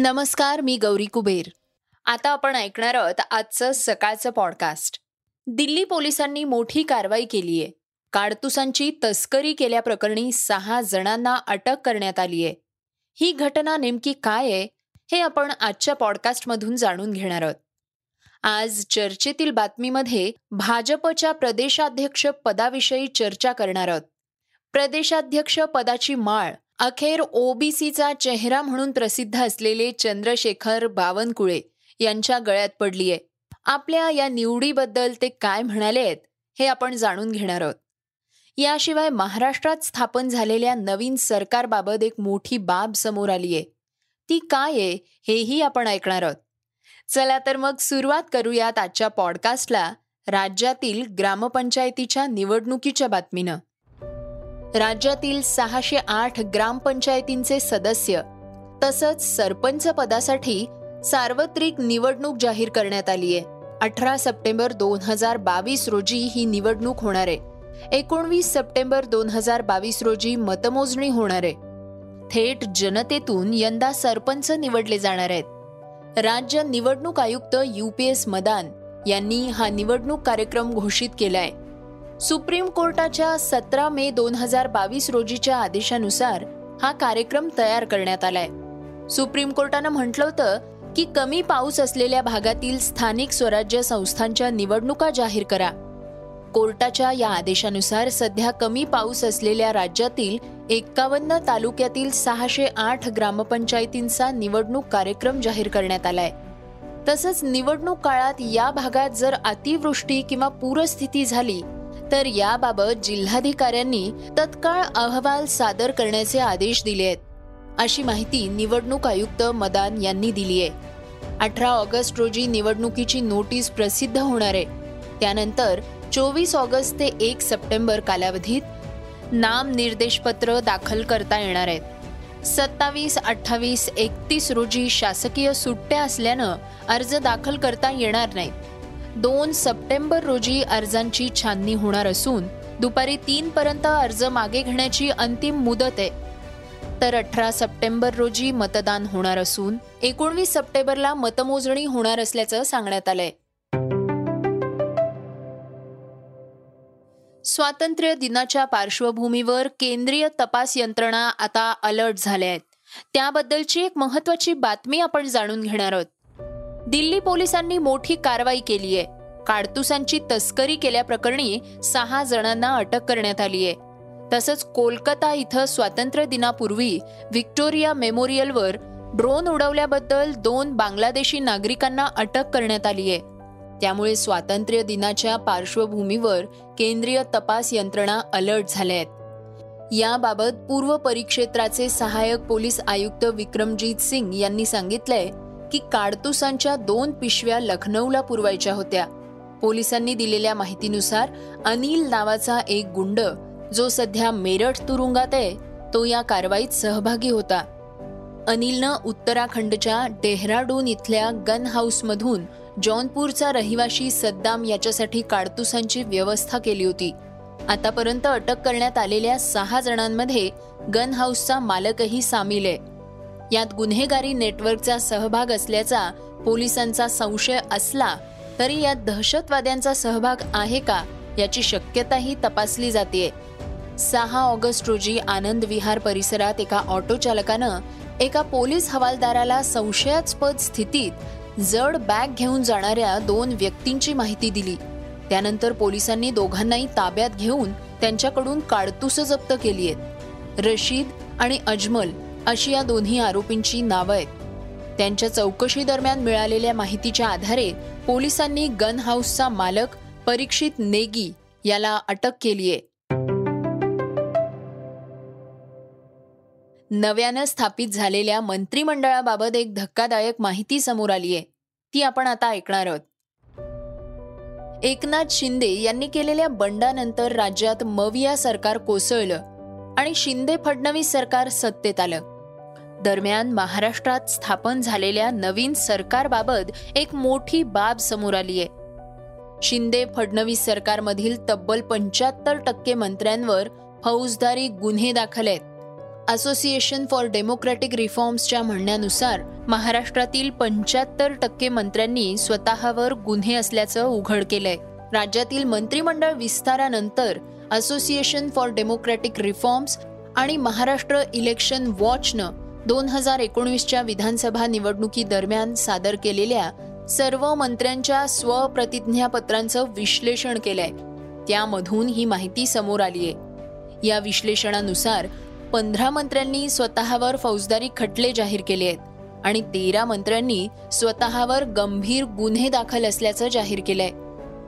नमस्कार मी गौरी कुबेर. आता आपण ऐकणार आहोत आजचं सकाळचं पॉडकास्ट दिल्ली पोलिसांनी मोठी कारवाई केली आहे. काडतुसांची तस्करी केल्याप्रकरणी सहा जणांना अटक करण्यात आली आहे. ही घटना नेमकी काय आहे हे आपण आजच्या पॉडकास्टमधून जाणून घेणार आहोत. आज चर्चेतील बातमीमध्ये भाजपच्या प्रदेशाध्यक्ष पदाविषयी चर्चा करणार आहोत. प्रदेशाध्यक्ष पदाची माळ अखेर ओबीसीचा चेहरा म्हणून प्रसिद्ध असलेले चंद्रशेखर बावनकुळे यांच्या गळ्यात पडलीय. आपल्या या निवडीबद्दल ते काय म्हणाले आहेत हे आपण जाणून घेणार आहोत. याशिवाय महाराष्ट्रात स्थापन झालेल्या नवीन सरकारबाबत एक मोठी बाब समोर आली आहे ती काय आहे हेही आपण ऐकणार आहोत. चला तर मग सुरुवात करूयात आजच्या पॉडकास्टला राज्यातील ग्रामपंचायतीच्या निवडणुकीच्या बातमीनं. राज्यातील सहाशे आठ ग्रामपंचायतींचे सदस्य तसंच सरपंच पदासाठी सार्वत्रिक निवडणूक जाहीर करण्यात आली आहे. अठरा सप्टेंबर दोन हजार बावीस रोजी ही निवडणूक होणार आहे. एकोणवीस सप्टेंबर दोन हजार बावीस रोजी मतमोजणी होणार आहे. थेट जनतेतून यंदा सरपंच निवडले जाणार आहेत. राज्य निवडणूक आयुक्त यू पी एस मदान यांनी हा निवडणूक कार्यक्रम घोषित केलाय. सुप्रीम कोर्टाच्या सतरा मे दोन हजार बावीस रोजीच्या आदेशानुसार हा कार्यक्रम तयार करण्यात आलाय. सुप्रीम कोर्टानं म्हटलं होतं की कमी पाऊस असलेल्या भागातील स्थानिक स्वराज्य संस्थांच्या निवडणुका जाहीर करा. कोर्टाच्या या आदेशानुसार सध्या कमी पाऊस असलेल्या राज्यातील एक्कावन्न तालुक्यातील सहाशे आठ ग्रामपंचायतींचा निवडणूक कार्यक्रम जाहीर करण्यात आलाय. तसंच निवडणूक काळात या भागात जर अतिवृष्टी किंवा पूरस्थिती झाली तर याबाबत जिल्हाधिकाऱ्यांनी तत्काळ अहवाल सादर करण्याचे आदेश दिले आहेत. अशी माहिती निवडणूक आयुक्त मदान यांनी दिली आहे. अठरा ऑगस्ट रोजी निवडणुकीची नोटीस प्रसिद्ध होणार आहे. त्यानंतर चोवीस ऑगस्ट ते एक सप्टेंबर कालावधीत नाम निर्देशपत्र दाखल करता येणार आहेत. सत्तावीस अठ्ठावीस एकतीस रोजी शासकीय सुट्ट्या असल्यानं अर्ज दाखल करता येणार नाहीत. दोन सप्टेंबर रोजी अर्जांची छाननी होणार असून दुपारी तीन पर्यंत अर्ज मागे घेण्याची अंतिम मुदत आहे. तर अठरा सप्टेंबर रोजी मतदान होणार असून एकोणवीस सप्टेंबरला मतमोजणी होणार असल्याचं सांगण्यात आलंय. स्वातंत्र्य दिनाच्या पार्श्वभूमीवर केंद्रीय तपास यंत्रणा आता अलर्ट झाल्या आहेत. त्याबद्दलची एक महत्वाची बातमी आपण जाणून घेणार आहोत. दिल्ली पोलिसांनी मोठी कारवाई केली आहे. काडतुसांची तस्करी केल्याप्रकरणी सहा जणांना अटक करण्यात आली आहे. तसंच कोलकाता इथं स्वातंत्र्य दिनापूर्वी व्हिक्टोरिया मेमोरियलवर ड्रोन उडवल्याबद्दल दोन बांगलादेशी नागरिकांना अटक करण्यात आली आहे. त्यामुळे स्वातंत्र्य दिनाच्या पार्श्वभूमीवर केंद्रीय तपास यंत्रणा अलर्ट झाल्या आहेत. याबाबत पूर्व परिक्षेत्राचे सहाय्यक पोलीस आयुक्त विक्रमजीत सिंग यांनी सांगितलंय की काडतुसांच्या दोन पिशव्या लखनौला पुरवायच्या होत्या. पोलिसांनी दिलेल्या माहितीनुसार अनिल नावाचा एक गुंड जो सध्या मेरठ तुरुंगात आहे तो या कारवाईत सहभागी होता. अनिलनं उत्तराखंडच्या डेहराडून इथल्या गन हाऊसमधून जौनपूरचा रहिवाशी सद्दाम याच्यासाठी काडतुसांची व्यवस्था केली होती. आतापर्यंत अटक करण्यात आलेल्या सहा जणांमध्ये गन हाऊसचा मालकही सामील आहे. यात गुन्हेगारी नेटवर्कचा सहभाग असल्याचा पोलिसांचा संशय असला तरी यात दहशतवाद्यांचा सहभाग आहे का याची शक्यताही तपासली जाते सहा ऑगस्ट रोजी आनंद विहार परिसरात एका ऑटो चालकानं एका पोलीस हवालदाराला संशयास्पद स्थितीत जड बॅग घेऊन जाणाऱ्या दोन व्यक्तींची माहिती दिली. त्यानंतर पोलिसांनी दोघांनाही ताब्यात घेऊन त्यांच्याकडून काडतुसं जप्त केली आहेत रशीद आणि अजमल अशी या दोन्ही आरोपींची नावं आहेत. त्यांच्या चौकशी दरम्यान मिळालेल्या माहितीच्या आधारे पोलिसांनी गन हाऊसचा मालक परीक्षित नेगी याला अटक केलीय नव्यानं स्थापित झालेल्या मंत्रिमंडळाबाबत एक धक्कादायक माहिती समोर आली आहे. ती आपण आता ऐकणार आहोत. एकनाथ शिंदे यांनी केलेल्या बंडानंतर राज्यात मविया सरकार कोसळलं आणि शिंदे फडणवीस सरकार सत्तेत आलं. दरम्यान महाराष्ट्रात स्थापन झालेल्या नवीन सरकारबाबत एक मोठी बाब समोर आली आहे. शिंदे फडणवीस सरकारमधील तब्बल पंच्याहत्तर टक्के मंत्र्यांवर फौजदारी गुन्हे दाखल आहेत. असोसिएशन फॉर डेमोक्रॅटिक रिफॉर्म्सच्या म्हणण्यानुसार महाराष्ट्रातील पंच्याहत्तर टक्के मंत्र्यांनी स्वतःवर गुन्हे असल्याचं उघड केलंय. राज्यातील मंत्रिमंडळ विस्तारानंतर असोसिएशन फॉर डेमोक्रॅटिक रिफॉर्म्स आणि महाराष्ट्र इलेक्शन वॉचनं दोन हजार एकोणवीसच्या विधानसभा निवडणुकीदरम्यान सादर केलेल्या सर्व मंत्र्यांच्या स्वप्रतिज्ञापत्रांचं विश्लेषण केलंय. त्यामधून ही माहिती समोर आलीय या विश्लेषणानुसार पंधरा मंत्र्यांनी स्वतःवर फौजदारी खटले जाहीर केले आहेत आणि तेरा मंत्र्यांनी स्वतःवर गंभीर गुन्हे दाखल असल्याचं जाहीर केलंय.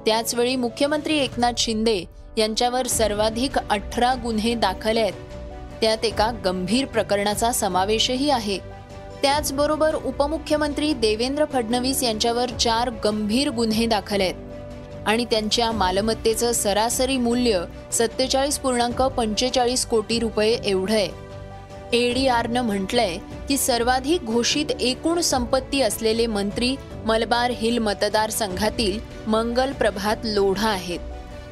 त्याचवेळी मुख्यमंत्री एकनाथ शिंदे यांच्यावर सर्वाधिक अठरा गुन्हे दाखल आहेत त्यात एका गंभीर प्रकरणाचा समावेशही आहे. त्याचबरोबर उपमुख्यमंत्री देवेंद्र फडणवीस यांच्यावर चार गंभीर गुन्हे दाखल आहेत. आणि त्यांच्या मालमत्तेचं सरासरी मूल्य सत्तेचाळीस पूर्णांक पंचेचाळीस कोटी रुपये एवढं आहे. एडीआरनं म्हटलंय की सर्वाधिक घोषित एकूण संपत्ती असलेले मंत्री मलबार हिल मतदारसंघातील मंगल प्रभात लोढा आहेत.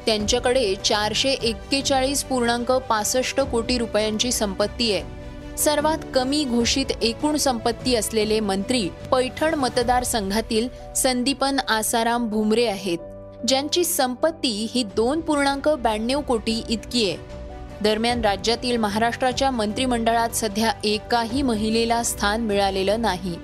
त्यांच्याकडे चारशे एक्केचाळीस पूर्णांक पासष्ट कोटी रुपयांची संपत्ती आहे. सर्वात कमी घोषित एकूण संपत्ती असलेले मंत्री पैठण मतदारसंघातील संदीपन आसाराम भुमरे आहेत. ज्यांची संपत्ती ही दोन पूर्णांक ब्याण्णव कोटी इतकी आहे. दरम्यान राज्यातील महाराष्ट्राच्या मंत्रिमंडळात सध्या एकाही महिलेला स्थान मिळालेलं नाही.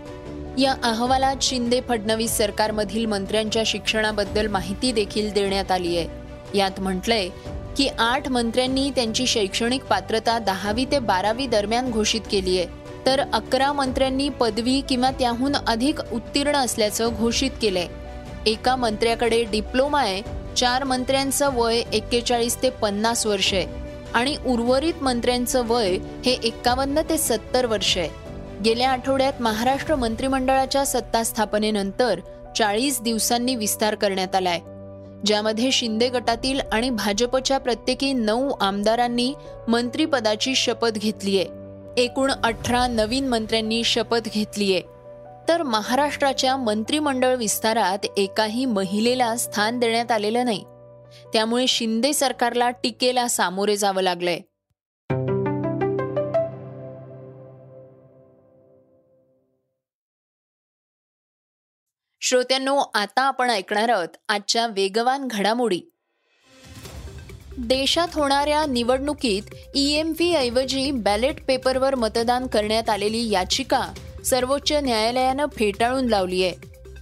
या अहवालात शिंदे फडणवीस सरकारमधील मंत्र्यांच्या शिक्षणाबद्दल माहिती देखील देण्यात आली आहे. यात म्हटलंय की आठ मंत्र्यांनी त्यांची शैक्षणिक पात्रता दहावी ते बारावी दरम्यान घोषित केली आहे. तर अकरा मंत्र्यांनी पदवी किंवा त्याहून अधिक उत्तीर्ण असल्याचं घोषित केलंय. एका मंत्र्याकडे डिप्लोमा आहे चार मंत्र्यांचं वय एक्केचाळीस ते पन्नास वर्ष आहे आणि उर्वरित मंत्र्यांचं वय हे एक्कावन्न ते सत्तर वर्ष आहे. गेल्या आठवड्यात महाराष्ट्र मंत्रिमंडळाच्या सत्ता स्थापनेनंतर चाळीस दिवसांनी विस्तार करण्यात आलाय. ज्यामध्ये शिंदे गटातील आणि भाजपच्या प्रत्येकी नऊ आमदारांनी मंत्रीपदाची शपथ घेतलीय. एकूण अठरा नवीन मंत्र्यांनी शपथ घेतलीय. तर महाराष्ट्राच्या मंत्रिमंडळ विस्तारात एकाही महिलेला स्थान देण्यात आलेलं नाही. त्यामुळे शिंदे सरकारला टीकेला सामोरे जावं लागलंय. श्रोत्यांनो आता आपण ऐकणार आहोत आजच्या वेगवान घडामोडी. देशात होणाऱ्या निवडणुकीत ईएमव्ही ऐवजी बॅलेट पेपरवर मतदान करण्यात आलेली याचिका सर्वोच्च न्यायालयानं फेटाळून लावली आहे.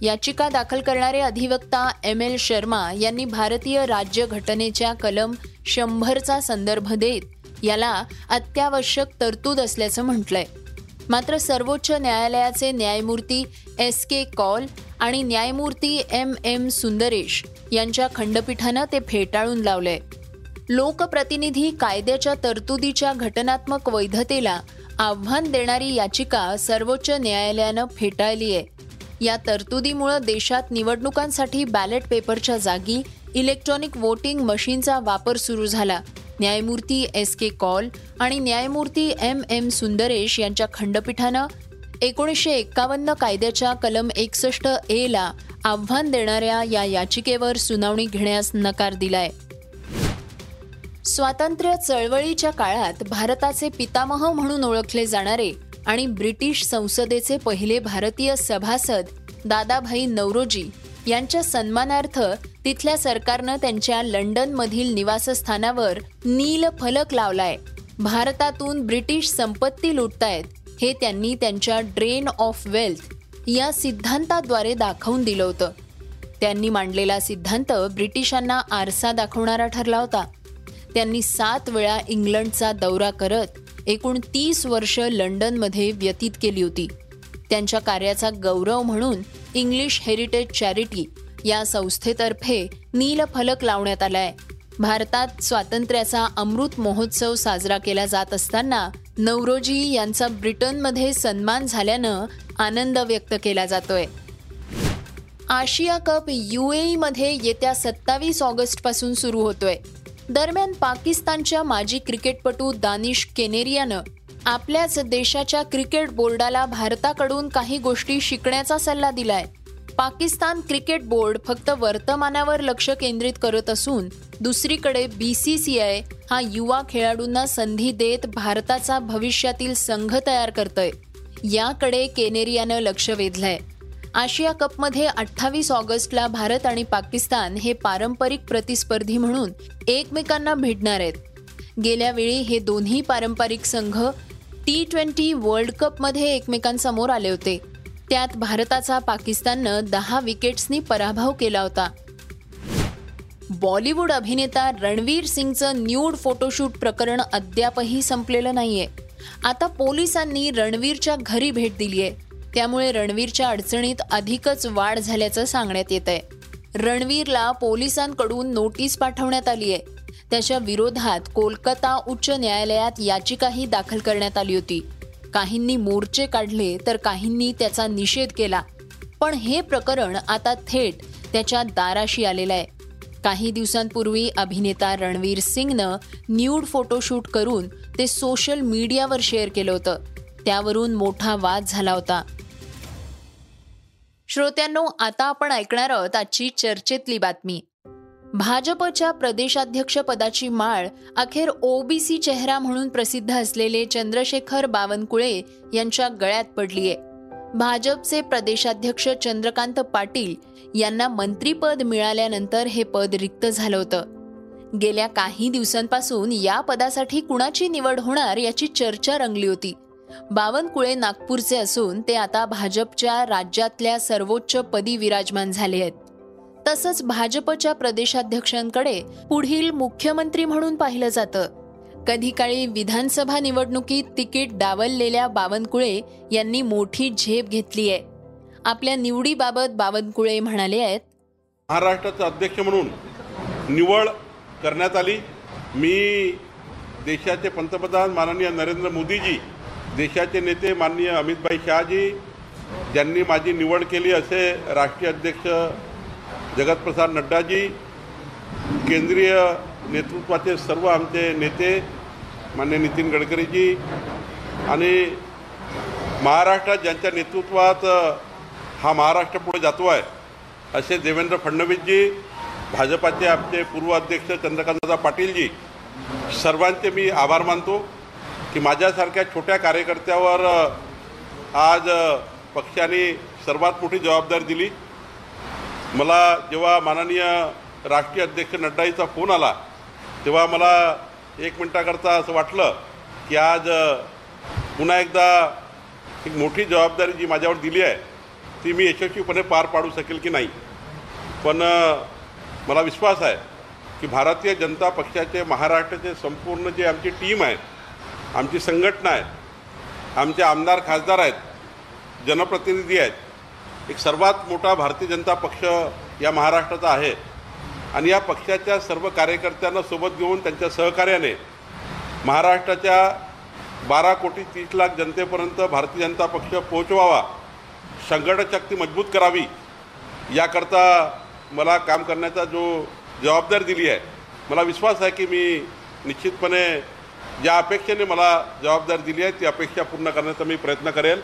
याचिका दाखल करणारे अधिवक्ता एम एल शर्मा यांनी भारतीय राज्य घटनेच्या कलम शंभरचा संदर्भ देत याला अत्यावश्यक तरतूद असल्याचं म्हटलंय. मात्र सर्वोच्च न्यायालयाचे न्यायमूर्ती एस के कॉल आणि न्यायमूर्ती एम एम सुंदरेश यांच्या खंडपीठानं ते फेटाळून लावलंय. लोकप्रतिनिधी कायद्याच्या तरतुदीच्या घटनात्मक वैधतेला आव्हान देणारी याचिका सर्वोच्च न्यायालयानं फेटाळली आहे. या तरतुदीमुळे देशात निवडणुकांसाठी बॅलेट पेपरच्या जागी इलेक्ट्रॉनिक वोटिंग मशीनचा वापर सुरू झाला. न्यायमूर्ती एस के कॉल आणि न्यायमूर्ती एम एम सुंदरेश यांच्या खंडपीठानं एकोणीसशे एक्कावन्न कायद्याच्या कलम एकसष्ट ए ला आव्हान देणाऱ्या या याचिकेवर सुनावणी घेण्यास नकार दिलाय. स्वातंत्र्य चळवळीच्या काळात भारताचे पितामह म्हणून ओळखले जाणारे आणि ब्रिटिश संसदेचे पहिले भारतीय सभासद दादाभाई नवरोजी यांच्या सन्मानार्थ तिथल्या सरकारनं त्यांच्या लंडनमधील निवासस्थानावर नील फलक लावलाय. भारतातून ब्रिटिश संपत्ती लुटतायत हे त्यांनी त्यांच्या ड्रेन ऑफ वेल्थ या सिद्धांताद्वारे दाखवून दिलं होतं. त्यांनी मांडलेला सिद्धांत ब्रिटिशांना आरसा दाखवणारा ठरला होता. त्यांनी सात वेळा इंग्लंडचा दौरा करत एकूण तीस वर्ष लंडनमध्ये व्यतीत केली होती. त्यांच्या कार्याचा गौरव म्हणून इंग्लिश हेरिटेज चॅरिटी या संस्थेतर्फे नीलफलक लावण्यात आलाय. भारतात स्वातंत्र्याचा अमृत महोत्सव साजरा केला जात असताना नवरोजी यांचा ब्रिटनमध्ये सन्मान झाल्यानं आनंद व्यक्त केला जातोय. आशिया कप युएई मध्ये येत्या सत्तावीस ऑगस्टपासून सुरू होतोय. दरम्यान पाकिस्तानच्या माजी क्रिकेटपटू दानिश केनेरियानं आपल्याच देशाच्या क्रिकेट बोर्डाला भारताकडून काही गोष्टी शिकण्याचा सल्ला दिलाय. पाकिस्तान क्रिकेट बोर्ड फक्त वर्तमानावर लक्ष केंद्रित करत असून दुसरीकडे बी सी सी आय हा युवा खेळाडूंना संधी देत भारताचा भविष्यातील संघ तयार करतोय. याकडे केनेरियानं लक्ष वेधलंय. आशिया कपमध्ये अठ्ठावीस ऑगस्टला भारत आणि पाकिस्तान हे पारंपरिक प्रतिस्पर्धी म्हणून एकमेकांना भेटणार आहेत. गेल्या वेळी हे दोन्ही पारंपरिक संघ टी ट्वेंटी वर्ल्ड कपमध्ये एकमेकांसमोर आले होते. त्यात भारताचा पाकिस्ताननं दहा विकेट्सनी पराभव केला होता. बॉलिवूड अभिनेता रणवीर सिंगचं न्यूड फोटोशूट प्रकरण अद्यापही संपलेलं नाहीये. आता पोलिसांनी रणवीरच्या घरी भेट दिली आहे त्यामुळे रणवीरच्या अडचणीत अधिकच वाढ झाल्याचं सांगण्यात येत आहे रणवीरला पोलिसांकडून नोटीस पाठवण्यात आली आहे त्याच्या विरोधात कोलकाता उच्च न्यायालयात याचिकाही दाखल करण्यात आली होती. काहींनी मोर्चे काढले तर काहींनी त्याचा निषेध केला. पण हे प्रकरण आता थेट त्याच्या दाराशी आलेलं आहे. काही दिवसांपूर्वी अभिनेता रणवीर सिंगनं न्यूड फोटोशूट करून ते सोशल मीडियावर शेअर केलं होतं. त्यावरून मोठा वाद झाला होता. श्रोत्यांनो आता आपण ऐकणार आहोत आजची चर्चेतली बातमी. भाजपच्या प्रदेशाध्यक्ष पदाची माळ अखेर ओबीसी चेहरा म्हणून प्रसिद्ध असलेले चंद्रशेखर बावनकुळे यांच्या गळ्यात पडलीये. भाजपचे प्रदेशाध्यक्ष चंद्रकांत पाटील यांना मंत्रीपद मिळाल्यानंतर हे पद रिक्त झालं होतं. गेल्या काही दिवसांपासून या पदासाठी कुणाची निवड होणार याची चर्चा रंगली होती. बावनकुळे नागपूरचे असून ते आता भाजपच्या राज्यातल्या सर्वोच्च पदी विराजमान झाले आहेत. तसंच भाजपच्या प्रदेशाध्यक्षांकडे पुढील मुख्यमंत्री म्हणून पाहिलं जातं. कधी काळी विधानसभा निवडणुकीत तिकीट डावललेल्या बावनकुळे यांनी मोठी झेप घेतली आहे. आपल्या निवडीबाबत बावनकुळे म्हणाले आहेत. महाराष्ट्राचा अध्यक्ष म्हणून निवड करण्यात आली. मी देशाचे पंतप्रधान माननीय नरेंद्र मोदीजी देशाचे नेते माननीय अमितभाई शहाजी ज्यांनी माझी निवड केली असे राष्ट्रीय अध्यक्ष जगतप्रसाद नड्डाजी केंद्रीय नेतृत्वाचे सर्व आमचे नेते मान्य नितीन गडकरीजी आणि महाराष्ट्रात ज्यांच्या नेतृत्वात हा महाराष्ट्र पुढे जातो आहे असे देवेंद्र फडणवीसजी भाजपाचे आमचे पूर्व अध्यक्ष चंद्रकांतदादा पाटीलजी सर्वांचे मी आभार मानतो की माझ्यासारख्या छोट्या कार्यकर्त्यावर आज पक्षाने सर्वात मोठी जबाबदारी दिली. मला जेव्हा माननीय राष्ट्रीय अध्यक्ष नड्डाईचा फोन आला तेव्हा मला एक मिनटाकरता असं वाटलं की आज पुन्हा एकदा एक मोठी जबाबदारी जी माझ्यावर दिली आहे ती मी यशस्वीपणे पार पाडू शकेल की नाही. पण मला विश्वास आहे की भारतीय जनता पक्षाचे महाराष्ट्राचे संपूर्ण जे आमची टीम आहे आमची संघटना आहे आमचे आमदार खासदार आहेत जनप्रतिनिधी आहेत एक सर्वात मोठा भारतीय जनता पक्ष या महाराष्ट्राचा आहे. आणि या पक्षाच्या सर्व कार्यकर्त्यांना सोबत घेऊन त्यांच्या सहकार्याने महाराष्ट्राच्या बारा कोटी तीस लाख जनतेपर्यंत भारतीय जनता पक्ष पोहोचवावा संघटन शक्ती मजबूत करावी याकरता मला काम करण्याचा जो जबाबदारी दिली आहे मला विश्वास आहे की मी निश्चितपणे ज्या अपेक्षेने मला जबाबदारी दिली आहे ती अपेक्षा पूर्ण करण्याचा मी प्रयत्न करेल.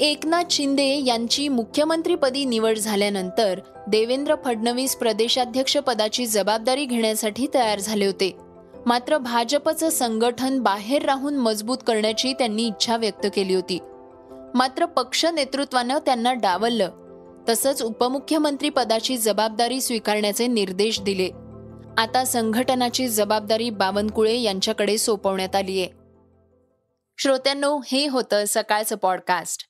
एकनाथ शिंदे यांची मुख्यमंत्रीपदी निवड झाल्यानंतर देवेंद्र फडणवीस प्रदेशाध्यक्ष पदाची जबाबदारी घेण्यासाठी तयार झाले होते. मात्र भाजपचं संघटन बाहेर राहून मजबूत करण्याची त्यांनी इच्छा व्यक्त केली होती. मात्र पक्ष नेतृत्वानं त्यांना डावललं. तसंच उपमुख्यमंत्री पदाची जबाबदारी स्वीकारण्याचे निर्देश दिले. आता संघटनाची जबाबदारी बावनकुळे यांच्याकडे सोपवण्यात आली आहे श्रोत्यांनो हे होतं सकाळचं पॉडकास्ट